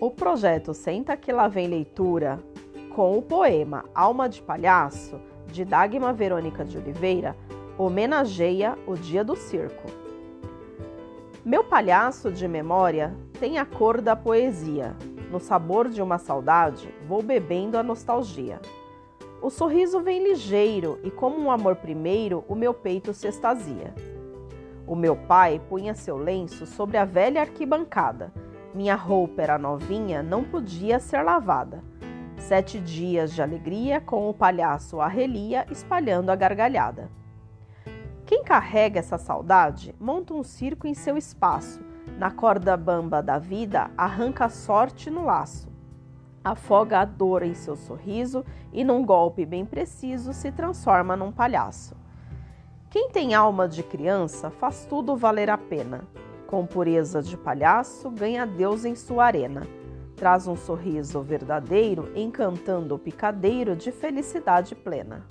O projeto Senta que lá vem leitura, com o poema Alma de Palhaço, de Dagma Verônica de Oliveira, homenageia o dia do circo. Meu palhaço de memória tem a cor da poesia. No sabor de uma saudade, vou bebendo a nostalgia. O sorriso vem ligeiro e, como um amor primeiro, o meu peito se extasia. O meu pai punha seu lenço sobre a velha arquibancada. Minha roupa era novinha, não podia ser lavada. Sete dias de alegria com o palhaço a relia, espalhando a gargalhada. Quem carrega essa saudade monta um circo em seu espaço. Na corda bamba da vida, arranca a sorte no laço. Afoga a dor em seu sorriso e, num golpe bem preciso, se transforma num palhaço. Quem tem alma de criança faz tudo valer a pena. Com pureza de palhaço, ganha Deus em sua arena traz um sorriso verdadeiro, encantando o picadeiro de felicidade plena.